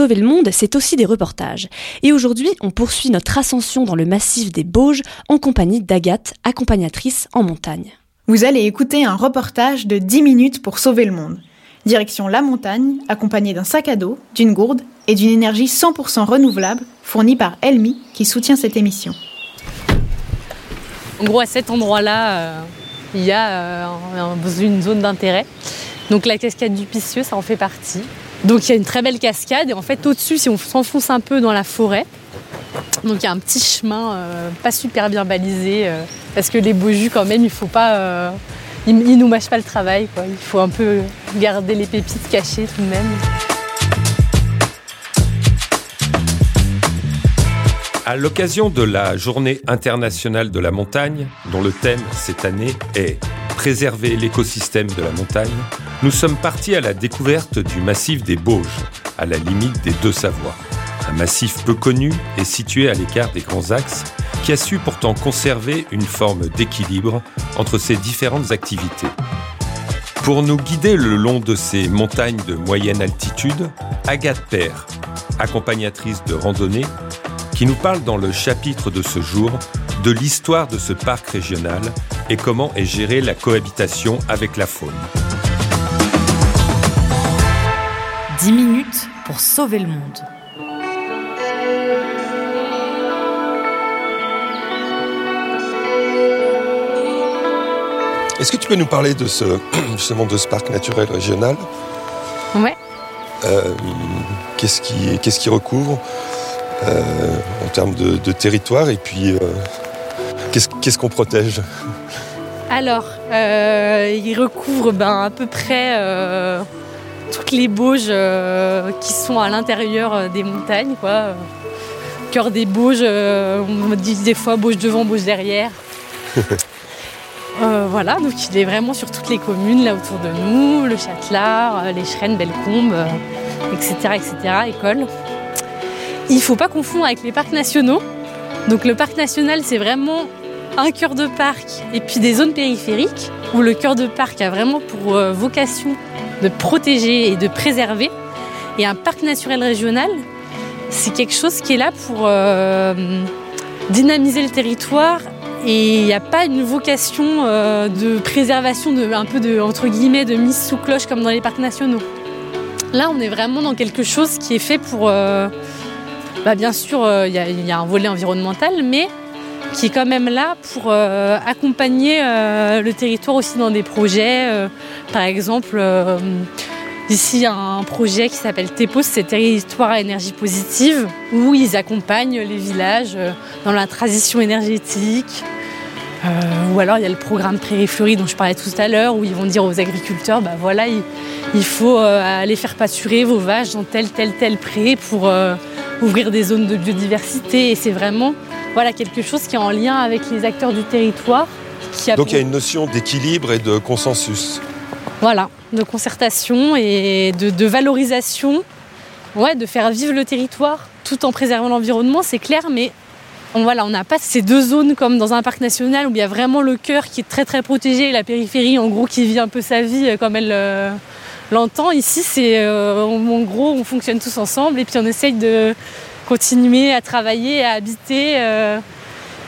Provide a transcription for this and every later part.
sauver le monde, c'est aussi des reportages. Et aujourd'hui, on poursuit notre ascension dans le massif des Bauges en compagnie d'Agathe, accompagnatrice en montagne. Vous allez écouter un reportage de 10 minutes pour sauver le monde. Direction la montagne, accompagné d'un sac à dos, d'une gourde et d'une énergie 100% renouvelable fournie par Elmi qui soutient cette émission. En gros, à cet endroit-là, euh, il y a euh, une zone d'intérêt. Donc la cascade du Picieux, ça en fait partie. Donc il y a une très belle cascade et en fait au-dessus, si on s'enfonce un peu dans la forêt, donc il y a un petit chemin euh, pas super bien balisé parce que les beaux jus quand même, il faut pas, ils, nous mâchent pas le travail. Il faut un peu garder les pépites cachées tout de même. À l'occasion de la Journée internationale de la montagne, dont le thème cette année est Préserver l'écosystème de la montagne, nous sommes partis à la découverte du massif des Bauges, à la limite des deux Savoies. Un massif peu connu et situé à l'écart des grands axes, qui a su pourtant conserver une forme d'équilibre entre ses différentes activités. Pour nous guider le long de ces montagnes de moyenne altitude, Agathe Père, accompagnatrice de randonnée, qui nous parle dans le chapitre de ce jour de l'histoire de ce parc régional et comment est gérée la cohabitation avec la faune. 10 minutes pour sauver le monde. Est-ce que tu peux nous parler de ce, justement de ce parc naturel régional? Ouais. Euh, qu'est-ce qui, qu'est-ce qui recouvre euh, en termes de, territoire et puis euh, qu'est-ce qu'on protège? Alors, euh, il recouvre ben, à peu près toutes les Bauges qui sont à l'intérieur des montagnes. Quoi. Cœur des Bauges, on dit des fois Bauges devant, Bauges derrière. voilà, donc il est vraiment sur toutes les communes là autour de nous, le Châtelard, les Chrennes, Bellecombe, etc., etc., école. Il ne faut pas confondre avec les parcs nationaux. Donc le parc national, c'est vraiment un cœur de parc et puis des zones périphériques où le cœur de parc a vraiment pour euh, vocation de protéger et de préserver. Et un parc naturel régional, c'est quelque chose qui est là pour euh, dynamiser le territoire et il n'y a pas une vocation euh, de préservation, de, un peu de, entre guillemets, de mise sous cloche comme dans les parcs nationaux. Là, on est vraiment dans quelque chose qui est fait pour bah, bien sûr, il y, a un volet environnemental, mais qui est quand même là pour euh, accompagner euh, le territoire aussi dans des projets. par exemple, ici, il y a un projet qui s'appelle TEPOS, c'est Territoire à énergie positive, où ils accompagnent les villages dans la transition énergétique. ou alors il y a le programme Prairie dont je parlais tout à l'heure, où ils vont dire aux agriculteurs, bah voilà, il, faut aller faire pâturer vos vaches dans tel, tel, tel pré pour ouvrir des zones de biodiversité. Et c'est vraiment voilà, quelque chose qui est en lien avec les acteurs du territoire. Donc il y a une notion d'équilibre et de consensus. Voilà, de concertation et de, valorisation, ouais, de faire vivre le territoire tout en préservant l'environnement, c'est clair, mais on voilà, on n'a pas ces deux zones comme dans un parc national où il y a vraiment le cœur qui est très très protégé et la périphérie en gros qui vit un peu sa vie comme elle, euh, l'entend. Ici, c'est euh, en gros, on fonctionne tous ensemble et puis on essaye de continuer à travailler, à habiter, euh,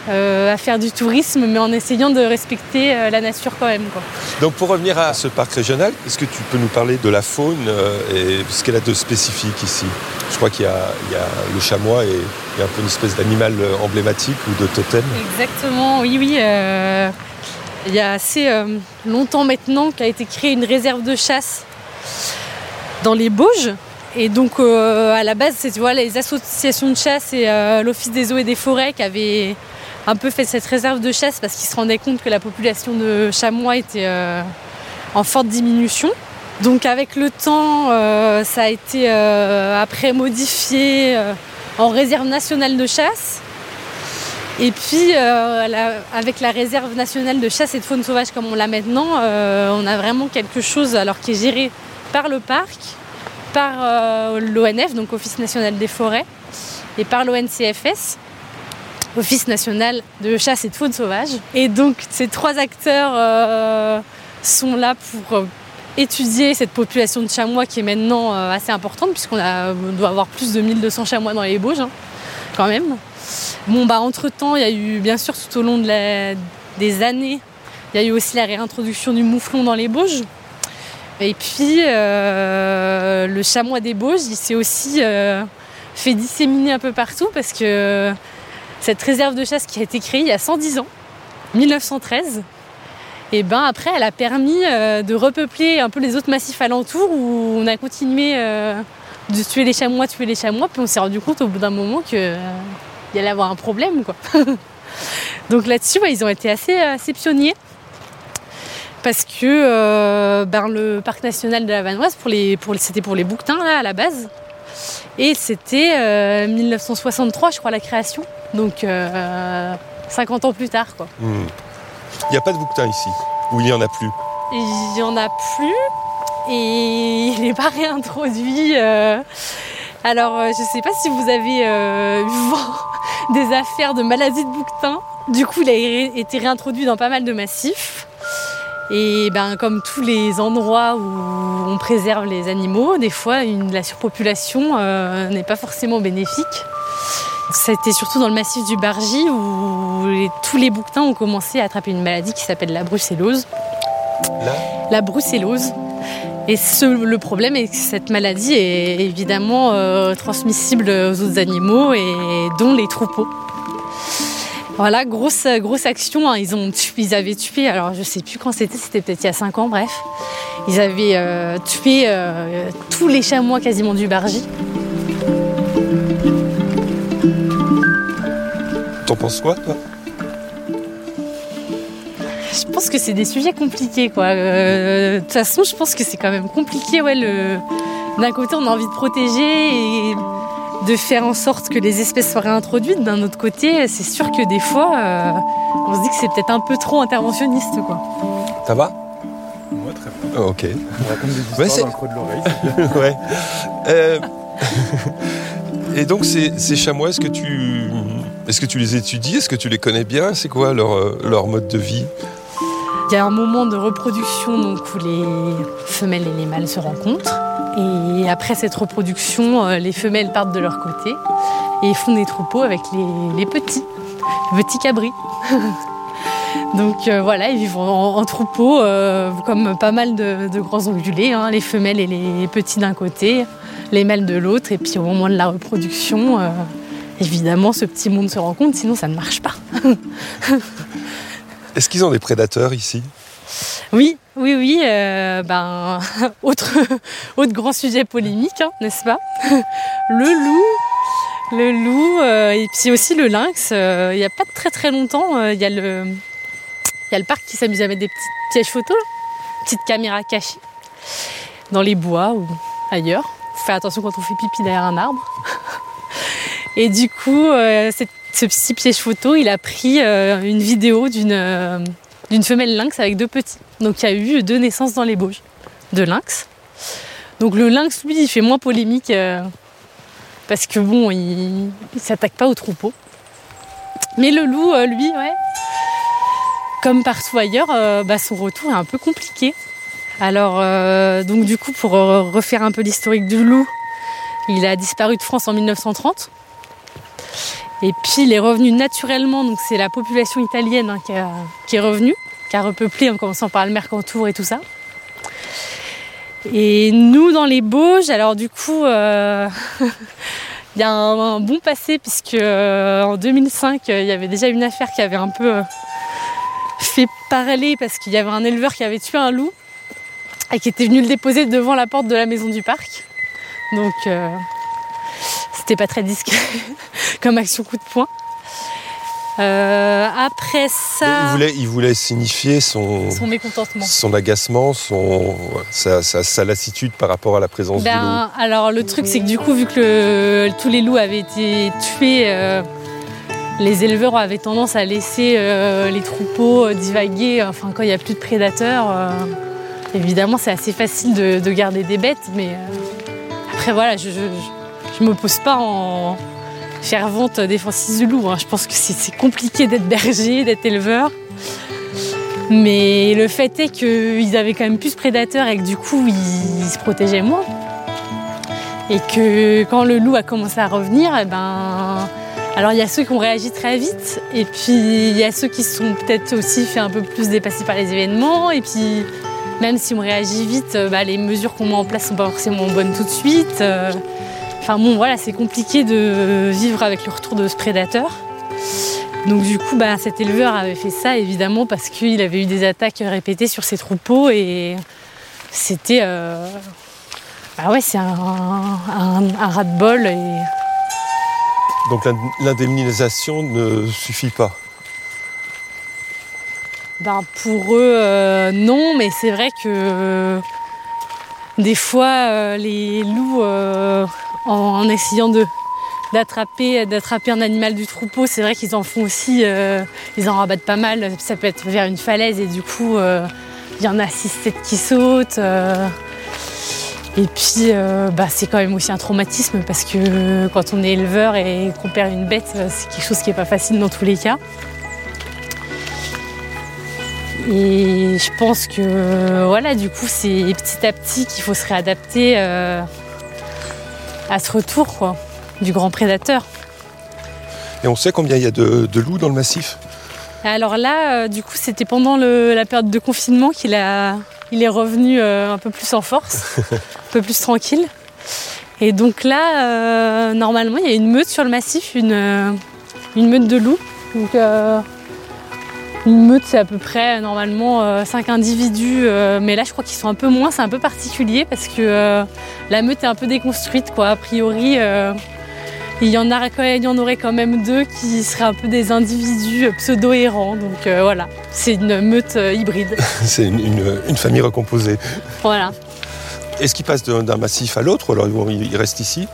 euh, à faire du tourisme, mais en essayant de respecter la nature quand même. Donc pour revenir à ce parc régional, est-ce que tu peux nous parler de la faune et ce qu'elle a de spécifique ici? Je crois qu'il y, a le chamois et il y a un peu une espèce d'animal emblématique ou de totem. Exactement, oui, oui. il y a assez longtemps maintenant qu'a été créée une réserve de chasse dans les Bauges. Et donc euh, à la base, c'est les associations de chasse et euh, l'Office des eaux et des forêts qui avaient un peu fait cette réserve de chasse parce qu'ils se rendaient compte que la population de chamois était euh, en forte diminution. Donc avec le temps, ça a été après modifié en réserve nationale de chasse. Et puis avec la réserve nationale de chasse et de faune sauvage comme on l'a maintenant, on a vraiment quelque chose alors qui est géré par le parc, par euh, l'ONF, donc Office national des forêts, et par l'ONCFS, Office national de chasse et de faune sauvage. Et donc ces trois acteurs euh, sont là pour euh, étudier cette population de chamois qui est maintenant assez importante, puisqu'on doit avoir plus de 1200 chamois dans les Bauges, hein, quand même. Bon, bah, entre-temps, il y a eu, bien sûr, tout au long des années, il y a eu aussi la réintroduction du mouflon dans les Bauges. Et puis, euh, le chamois des Bauges, il s'est aussi euh, fait disséminer un peu partout parce que cette réserve de chasse qui a été créée il y a 110 ans, 1913, et ben après, elle a permis euh, de repeupler un peu les autres massifs alentours où on a continué de tuer les chamois, tuer les chamois, puis on s'est rendu compte au bout d'un moment que euh, il y allait avoir un problème, quoi. Donc là-dessus, ils ont été assez, assez pionniers parce que euh, ben, le parc national de la Vanoise, pour les, pour, c'était pour les bouquetins là, à la base. Et c'était euh, 1963, je crois, la création. Donc euh, 50 ans plus tard, quoi. Hmm. Il n'y a pas de bouquetin ici, ou il n'y en a plus? Il n'y en a plus et il n'est pas réintroduit. euh. Alors, euh, je ne sais pas si vous avez euh, eu des affaires de maladie de bouquetin. Du coup, il a été réintroduit dans pas mal de massifs. Et ben, comme tous les endroits où on préserve les animaux, des fois, une- la surpopulation euh, n'est pas forcément bénéfique. C'était surtout dans le massif du Bargy où les- tous les bouquetins ont commencé à attraper une maladie qui s'appelle la brucellose Là, la brucellose. Et ce- le problème est que cette maladie est évidemment euh, transmissible aux autres animaux et dont les troupeaux. Voilà, grosse, grosse action. hein. Ils, ont tué- ils avaient tué, alors je sais plus quand c'était, c'était peut-être il y a 5 ans, bref. Ils avaient euh, tué euh, tous les chamois quasiment du Bargy. t'en penses quoi, toi? Je pense que c'est des sujets compliqués, quoi. Euh, De toute façon, je pense que c'est quand même compliqué, ouais. Le... D'un côté, on a envie de protéger et de faire en sorte que les espèces soient réintroduites. D'un autre côté, c'est sûr que des fois, euh, on se dit que c'est peut-être un peu trop interventionniste, quoi. Ça va? Moi, très bien. Ah, Ok. On raconte des histoires Ouais, c'est- dans le creux de l'oreille. ouais. Euh, Et donc ces, ces chamois, est-ce que tu est-ce que tu les étudies? Est-ce que tu les connais bien? C'est quoi leur, euh, leur mode de vie? Il y a un moment de reproduction donc, où les femelles et les mâles se rencontrent. Et après cette reproduction, euh, les femelles partent de leur côté et font des troupeaux avec les, les petits, les petits cabris. donc euh, voilà, ils vivent en, en troupeau euh, comme pas mal de, de grands ongulés, hein, les femelles et les petits d'un côté, les mâles de l'autre. Et puis au moment de la reproduction, euh, évidemment, ce petit monde se rencontre, sinon ça ne marche pas. Est-ce qu'ils ont des prédateurs ici? Oui, oui, oui. euh, ben, autre, autre grand sujet polémique, hein, n'est-ce pas? Le loup, le loup, euh, et puis aussi le lynx. euh, il n'y a pas très très longtemps, il y a le, il y a le parc qui s'amuse à mettre des petites pièges photos, petites caméras cachées dans les bois ou ailleurs. Faut faire attention quand on fait pipi derrière un arbre. Et du coup, ce petit piège photo, il a pris une vidéo d'une d'une femelle lynx avec deux petits. Donc il y a eu deux naissances dans les Bauges de lynx. Donc le lynx, lui, il fait moins polémique euh, parce que bon, il, il s'attaque pas au troupeau. Mais le loup, euh, lui, ouais, comme partout ailleurs, euh, bah, son retour est un peu compliqué. Alors donc du coup, pour refaire un peu l'historique du loup, il a disparu de France en 1930. Et puis il est revenu naturellement, donc c'est la population italienne hein, qui, est revenue, qui a repeuplé en commençant par le Mercantour et tout ça. Et nous dans les Bauges, alors du coup, euh, il y a un, bon passé puisque euh, en 2005, euh, il y avait déjà une affaire qui avait un peu fait parler parce qu'il y avait un éleveur qui avait tué un loup et qui était venu le déposer devant la porte de la maison du parc. Donc c'était pas très discret comme action coup de poing. Euh, après ça, il voulait, il voulait signifier son, son mécontentement. son agacement, son, sa, sa- sa lassitude par rapport à la présence du loup. Ben, alors le truc c'est que du coup vu que le- tous les loups avaient été tués, euh, les éleveurs avaient tendance à laisser euh, les troupeaux divaguer. Enfin quand il n'y a plus de prédateurs, évidemment c'est assez facile de, de garder des bêtes, mais après voilà, je, je m'oppose pas en fervente défensive du loup. hein. Je pense que c'est compliqué d'être berger, d'être éleveur. Mais le fait est qu'ils avaient quand même plus de prédateurs et que du coup, ils se protégeaient moins. Et que quand le loup a commencé à revenir, eh ben, alors il y a ceux qui ont réagi très vite, et puis il y a ceux qui se sont peut-être aussi fait un peu plus dépasser par les événements, et puis même si on réagit vite, euh, bah, les mesures qu'on met en place sont pas forcément bonnes tout de suite. euh. Enfin bon, voilà, c'est compliqué de vivre avec le retour de ce prédateur. Donc du coup, bah, cet éleveur avait fait ça évidemment parce qu'il avait eu des attaques répétées sur ses troupeaux et c'était, euh, bah ouais, c'est un, un, un ras-de-bol et Donc l'in- l'indemnisation ne suffit pas? Ben, pour eux, euh, non, mais c'est vrai que des fois, euh, les loups, euh, en, essayant d'attraper d'attraper un animal du troupeau, c'est vrai qu'ils en font aussi, euh, ils en rabattent pas mal. Ça peut être vers une falaise et du coup, il y en a 6-7 qui sautent. et puis, bah, c'est quand même aussi un traumatisme parce que quand on est éleveur et qu'on perd une bête, c'est quelque chose qui n'est pas facile dans tous les cas. Et je pense que voilà, du coup, c'est petit à petit qu'il faut se réadapter euh, à ce retour quoi, du grand prédateur. Et on sait combien il y a de, de loups dans le massif? Alors là, euh, du coup, c'était pendant le- la période de confinement qu'il a, il est revenu euh, un peu plus en force, un peu plus tranquille. Et donc là, normalement, il y a une meute sur le massif, une, une meute de loups. Donc, une meute, c'est à peu près normalement 5 individus, euh, mais là, je crois qu'ils sont un peu moins. C'est un peu particulier parce que euh, la meute est un peu déconstruite, quoi. A priori, euh, il y, en a, il y en aurait quand même deux qui seraient un peu des individus pseudo-errants. Donc euh, voilà, c'est une meute euh, hybride. C'est une, une- une famille recomposée. voilà. Est-ce qu'ils passent d'un massif à l'autre ou alors ils restent ici?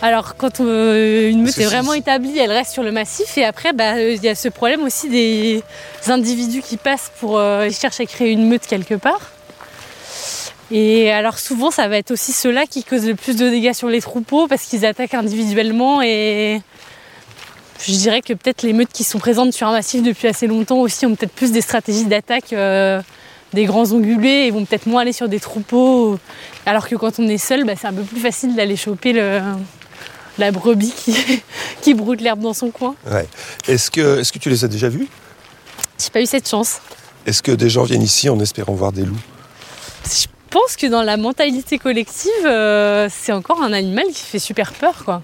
Alors quand euh, une meute est vraiment établie, elle reste sur le massif. Et après, bah, euh, il y a ce problème aussi des individus qui passent pour euh, ils cherchent à créer une meute quelque part. Et alors souvent, ça va être aussi ceux-là qui causent le plus de dégâts sur les troupeaux parce qu'ils attaquent individuellement et je dirais que peut-être les meutes qui sont présentes sur un massif depuis assez longtemps aussi ont peut-être plus des stratégies d'attaque euh, des grands ongulés et vont peut-être moins aller sur des troupeaux. Alors que quand on est seul, bah, c'est un peu plus facile d'aller choper le, la brebis qui, qui broute l'herbe dans son coin. Ouais. Est-ce que, est que tu les as déjà vus J'ai pas eu cette chance. Est-ce que des gens viennent ici en espérant voir des loups? Je pense que dans la mentalité collective, euh, c'est encore un animal qui fait super peur, quoi.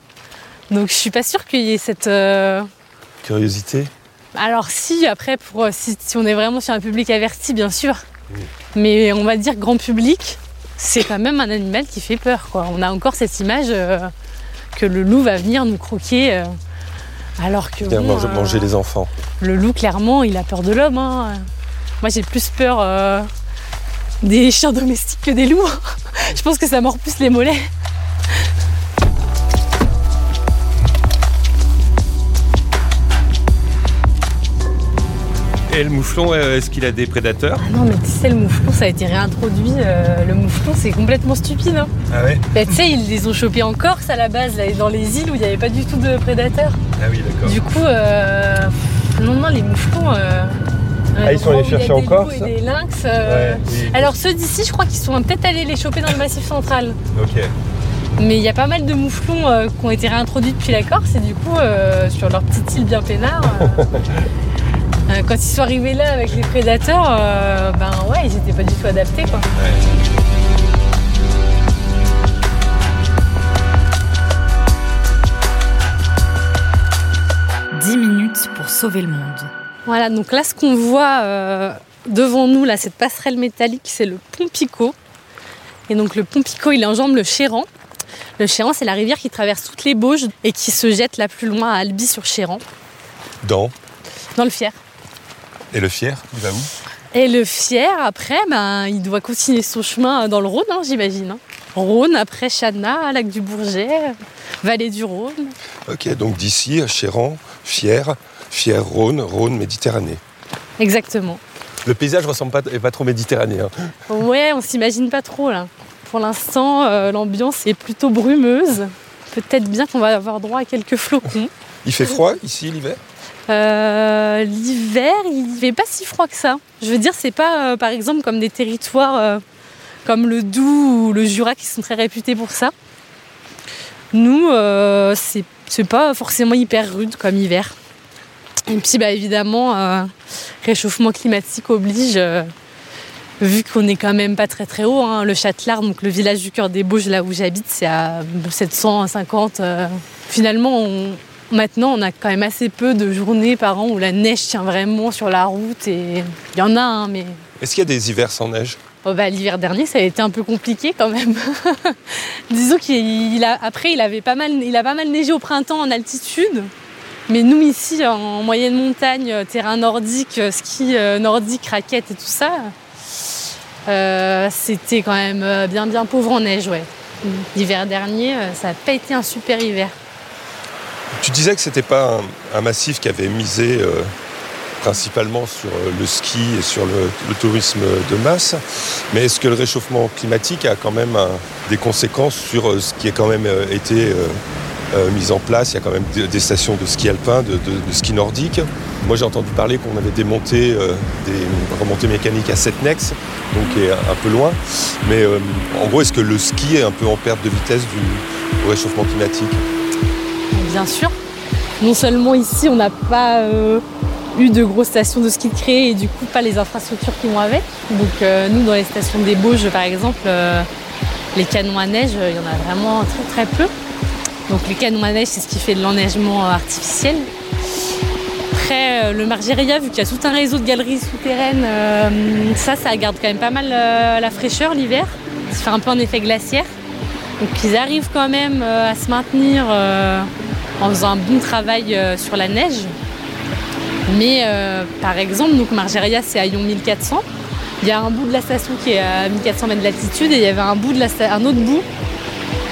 Donc je suis pas sûre qu'il y ait cette. euh, Curiosité? Alors si, après, pour, si, si on est vraiment sur un public averti, bien sûr. Mais on va dire grand public, c'est quand même un animal qui fait peur, quoi. On a encore cette image euh, que le loup va venir nous croquer. euh, alors que bon, manger, euh, manger les enfants. Le loup, clairement, il a peur de l'homme. hein. Moi, j'ai plus peur euh, des chiens domestiques que des loups. Je pense que ça mord plus les mollets. Et le mouflon, euh, est-ce qu'il a des prédateurs Ah non, mais tu sais, le mouflon, ça a été réintroduit. euh, le mouflon, c'est complètement stupide. hein. Ah ouais Bah, tu sais, ils les ont chopés en Corse à la base, là, dans les îles où il n'y avait pas du tout de prédateurs. Ah oui, d'accord. Du coup, euh, non, non, les mouflons. euh, Ah, ils sont allés il y a chercher en Corse et des lynx. euh, Ouais, oui. Alors ceux d'ici, je crois qu'ils sont peut-être allés les choper dans le massif central. Ok. Mais il y a pas mal de mouflons euh, qui ont été réintroduits depuis la Corse et du coup, euh, sur leur petite île bien peinard, quand ils sont arrivés là avec les prédateurs, euh, ben ouais, ils étaient pas du tout adaptés quoi. 10 minutes pour sauver le monde. Voilà, donc là, ce qu'on voit euh, devant nous, là, cette passerelle métallique, c'est le pont Picot. Et donc le pont Picot, il enjambe le Chéran. Le Chéran, c'est la rivière qui traverse toutes les Bauges et qui se jette là plus loin à Albi-sur-Chéran, Dans. dans le Fier. Et le fier, il va où? Et le Fier, après, ben, il doit continuer son chemin dans le Rhône, hein, j'imagine. hein. Rhône, après Chana, Lac du Bourget, Vallée du Rhône. Ok, donc d'ici, Chéran, Fier, Fier, Rhône, Rhône, Méditerranée. Exactement. Le paysage ressemble pas, est pas trop méditerranéen. Ouais, on s'imagine pas trop là. Pour l'instant, euh, l'ambiance est plutôt brumeuse. Peut-être bien qu'on va avoir droit à quelques flocons. Il fait froid ici l'hiver? Euh, L'hiver, il fait pas si froid que ça. Je veux dire, c'est pas euh, par exemple comme des territoires euh, comme le Doubs ou le Jura qui sont très réputés pour ça. Nous, c'est pas forcément hyper rude comme hiver. Et puis, bah, évidemment, réchauffement climatique oblige. vu qu'on est quand même pas très très haut, hein, le Châtelard, donc le village du cœur des Bauges, là où j'habite, c'est à 750. euh, finalement, on- maintenant, on a quand même assez peu de journées par an où la neige tient vraiment sur la route. Et il y en a, hein, mais Est-ce qu'il y a des hivers sans neige? Oh bah, l'hiver dernier, ça a été un peu compliqué quand même. Disons qu'il a, après, il avait pas mal, il a pas mal neigé au printemps en altitude. Mais nous ici, en moyenne montagne, euh, terrain nordique, euh, ski euh, nordique, raquettes et tout ça, euh, c'était quand même bien bien pauvre en neige, ouais. L'hiver dernier, ça n'a pas été un super hiver. Tu disais que c'était pas un, massif qui avait misé euh, principalement sur euh, le ski et sur le, tourisme de masse, mais est-ce que le réchauffement climatique a quand même des conséquences sur euh, ce qui a quand même été euh, euh, mis en place? Il y a quand même des, stations de ski alpin, de, ski nordique. Moi j'ai entendu parler qu'on avait démonté des remontées mécaniques à Setnex, donc est un peu loin. Mais en gros, est-ce que le ski est un peu en perte de vitesse du au réchauffement climatique? Bien sûr. Non seulement ici, on n'a pas euh, eu de grosses stations de ski de créer et du coup pas les infrastructures qui vont avec. Donc euh, nous, dans les stations des Bauges, par exemple, euh, les canons à neige, il y en a vraiment très très peu. Donc les canons à neige, c'est ce qui fait de l'enneigement artificiel. Après, le Margeria, vu qu'il y a tout un réseau de galeries souterraines, ça, ça garde quand même pas mal la fraîcheur l'hiver. Ça fait un peu un effet glaciaire. Donc ils arrivent quand même à se maintenir en faisant un bon travail euh, sur la neige. Mais euh, par exemple, donc Margeria c'est à Yon 1400. Il y a un bout de la station qui est à 1400 mètres d'altitude et il y avait un, autre bout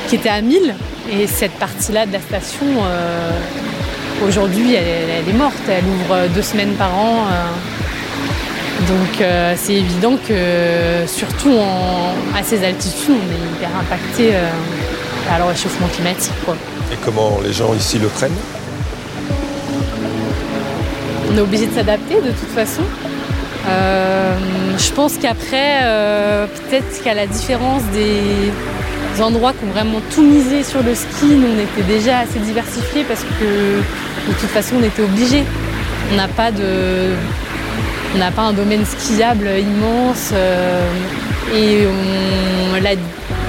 qui était à 1000. Et cette partie-là de la station, euh, aujourd'hui, elle, est morte. Elle ouvre deux semaines par an. donc c'est évident que surtout à ces altitudes, on est hyper impacté par le réchauffement climatique. Et comment les gens ici le prennent On est obligé de s'adapter de toute façon. Euh, je pense qu'après, euh, peut-être qu'à la différence des endroits qui ont vraiment tout misé sur le ski, nous on était déjà assez diversifiés parce que de toute façon on était obligés. On n'a pas de, on n'a pas un domaine skiable immense euh, et on- la,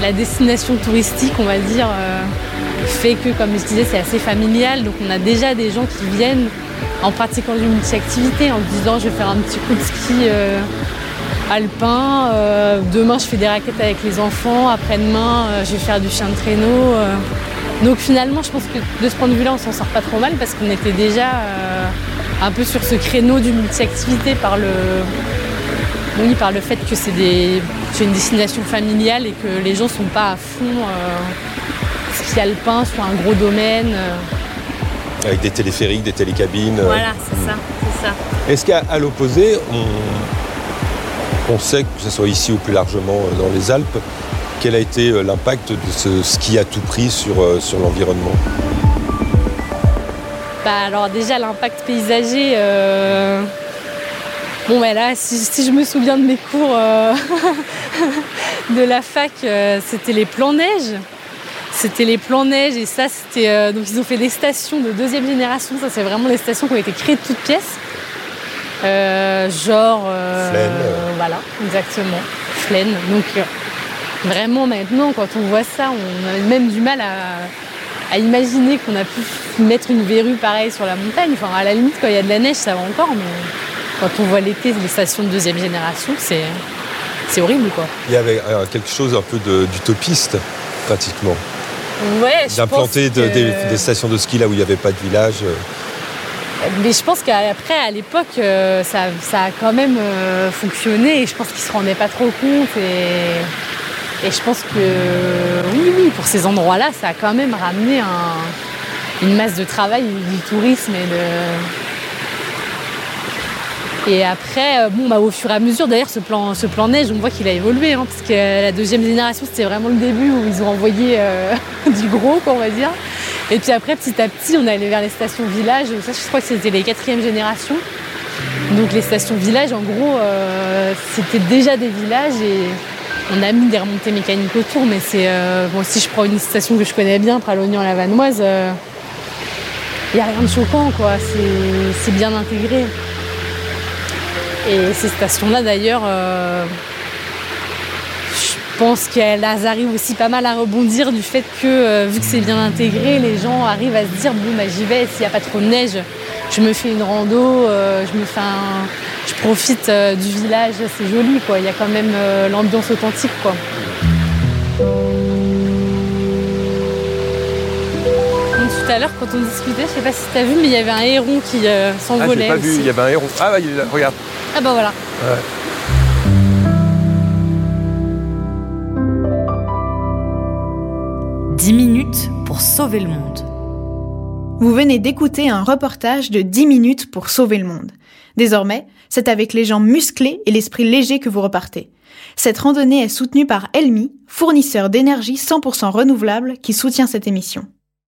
la destination touristique, on va dire, euh, fait que, comme je disais, c'est assez familial. Donc on a déjà des gens qui viennent en pratiquant du multi-activité, en disant je vais faire un petit coup de ski euh, alpin, euh, demain je fais des raquettes avec les enfants, après-demain je vais faire du chien de traîneau. Donc finalement je pense que de ce point de vue-là on s'en sort pas trop mal parce qu'on était déjà un peu sur ce créneau du multi-activité par le, oui, par le fait que c'est des- une destination familiale et que les gens sont pas à fond euh, ski alpin sur un gros domaine. euh. Avec des téléphériques, des télécabines euh. Voilà, c'est ça, c'est ça. Est-ce qu'à l'opposé, on, on sait, que ce soit ici ou plus largement dans les Alpes, quel a été l'impact de ce ski à tout prix sur, sur l'environnement? Bah alors déjà l'impact paysager. euh, Bon bah là, si, si je me souviens de mes cours euh, de la fac, euh, c'était les plans neige. C'était les plans neige et ça c'était euh, donc ils ont fait des stations de deuxième génération. Ça c'est vraiment les stations qui ont été créées de toutes pièces. Euh, genre euh, Flaine. voilà, exactement. Flaine. Donc vraiment maintenant quand on voit ça, on a même du mal à, à imaginer qu'on a pu mettre une verrue pareille sur la montagne. Enfin à la limite quand il y a de la neige ça va encore, mais quand on voit l'été les stations de deuxième génération, c'est c'est horrible quoi. Il y avait euh, quelque chose un peu de- d'utopiste, pratiquement. Ouais, D'implanter pense de- que- des, des stations de ski là où il n'y avait pas de village. euh. Mais je pense qu'après, à l'époque, euh, ça, ça a quand même euh, fonctionné et je pense qu'ils se rendaient pas trop compte. Et, et je pense que oui, oui, pour ces endroits-là, ça a quand même ramené un- une masse de travail, du tourisme et de. Et après, euh, bon, bah, au fur et à mesure, d'ailleurs, ce plan, ce plan neige, on voit qu'il a évolué, hein, parce que la deuxième génération, c'était vraiment le début où ils ont envoyé euh, du gros, quoi, on va dire. Et puis après, petit à petit, on est allé vers les stations villages. Ça, je crois que c'était les quatrièmes générations. Donc les stations villages, en gros, euh, c'était déjà des villages et on a mis des remontées mécaniques autour. Mais c'est si je prends une station que je connais bien, Pralognan-la-Vanoise, il n'y a rien de choquant, quoi. C'est bien intégré. Et ces stations-là, d'ailleurs, euh, je pense qu'elles arrivent aussi pas mal à rebondir du fait que, euh, vu que c'est bien intégré, les gens arrivent à se dire bon, bah, j'y vais, s'il n'y a pas trop de neige, je me fais une rando, euh, je me fais un... je profite du village, c'est joli, quoi. Il y a quand même l'ambiance authentique, quoi. tout à l'heure quand on discutait, je sais pas si tu as vu, mais il y avait un héron qui s'envolait. Ah, j'ai pas vu, il y avait un héron. Ah, bah, il regarde. Ah bah voilà. « 10 minutes pour sauver le monde. Vous venez d'écouter un reportage de 10 minutes pour sauver le monde. Désormais, c'est avec les jambes musclées et l'esprit léger que vous repartez. Cette randonnée est soutenue par Elmi, fournisseur d'énergie 100% renouvelable qui soutient cette émission.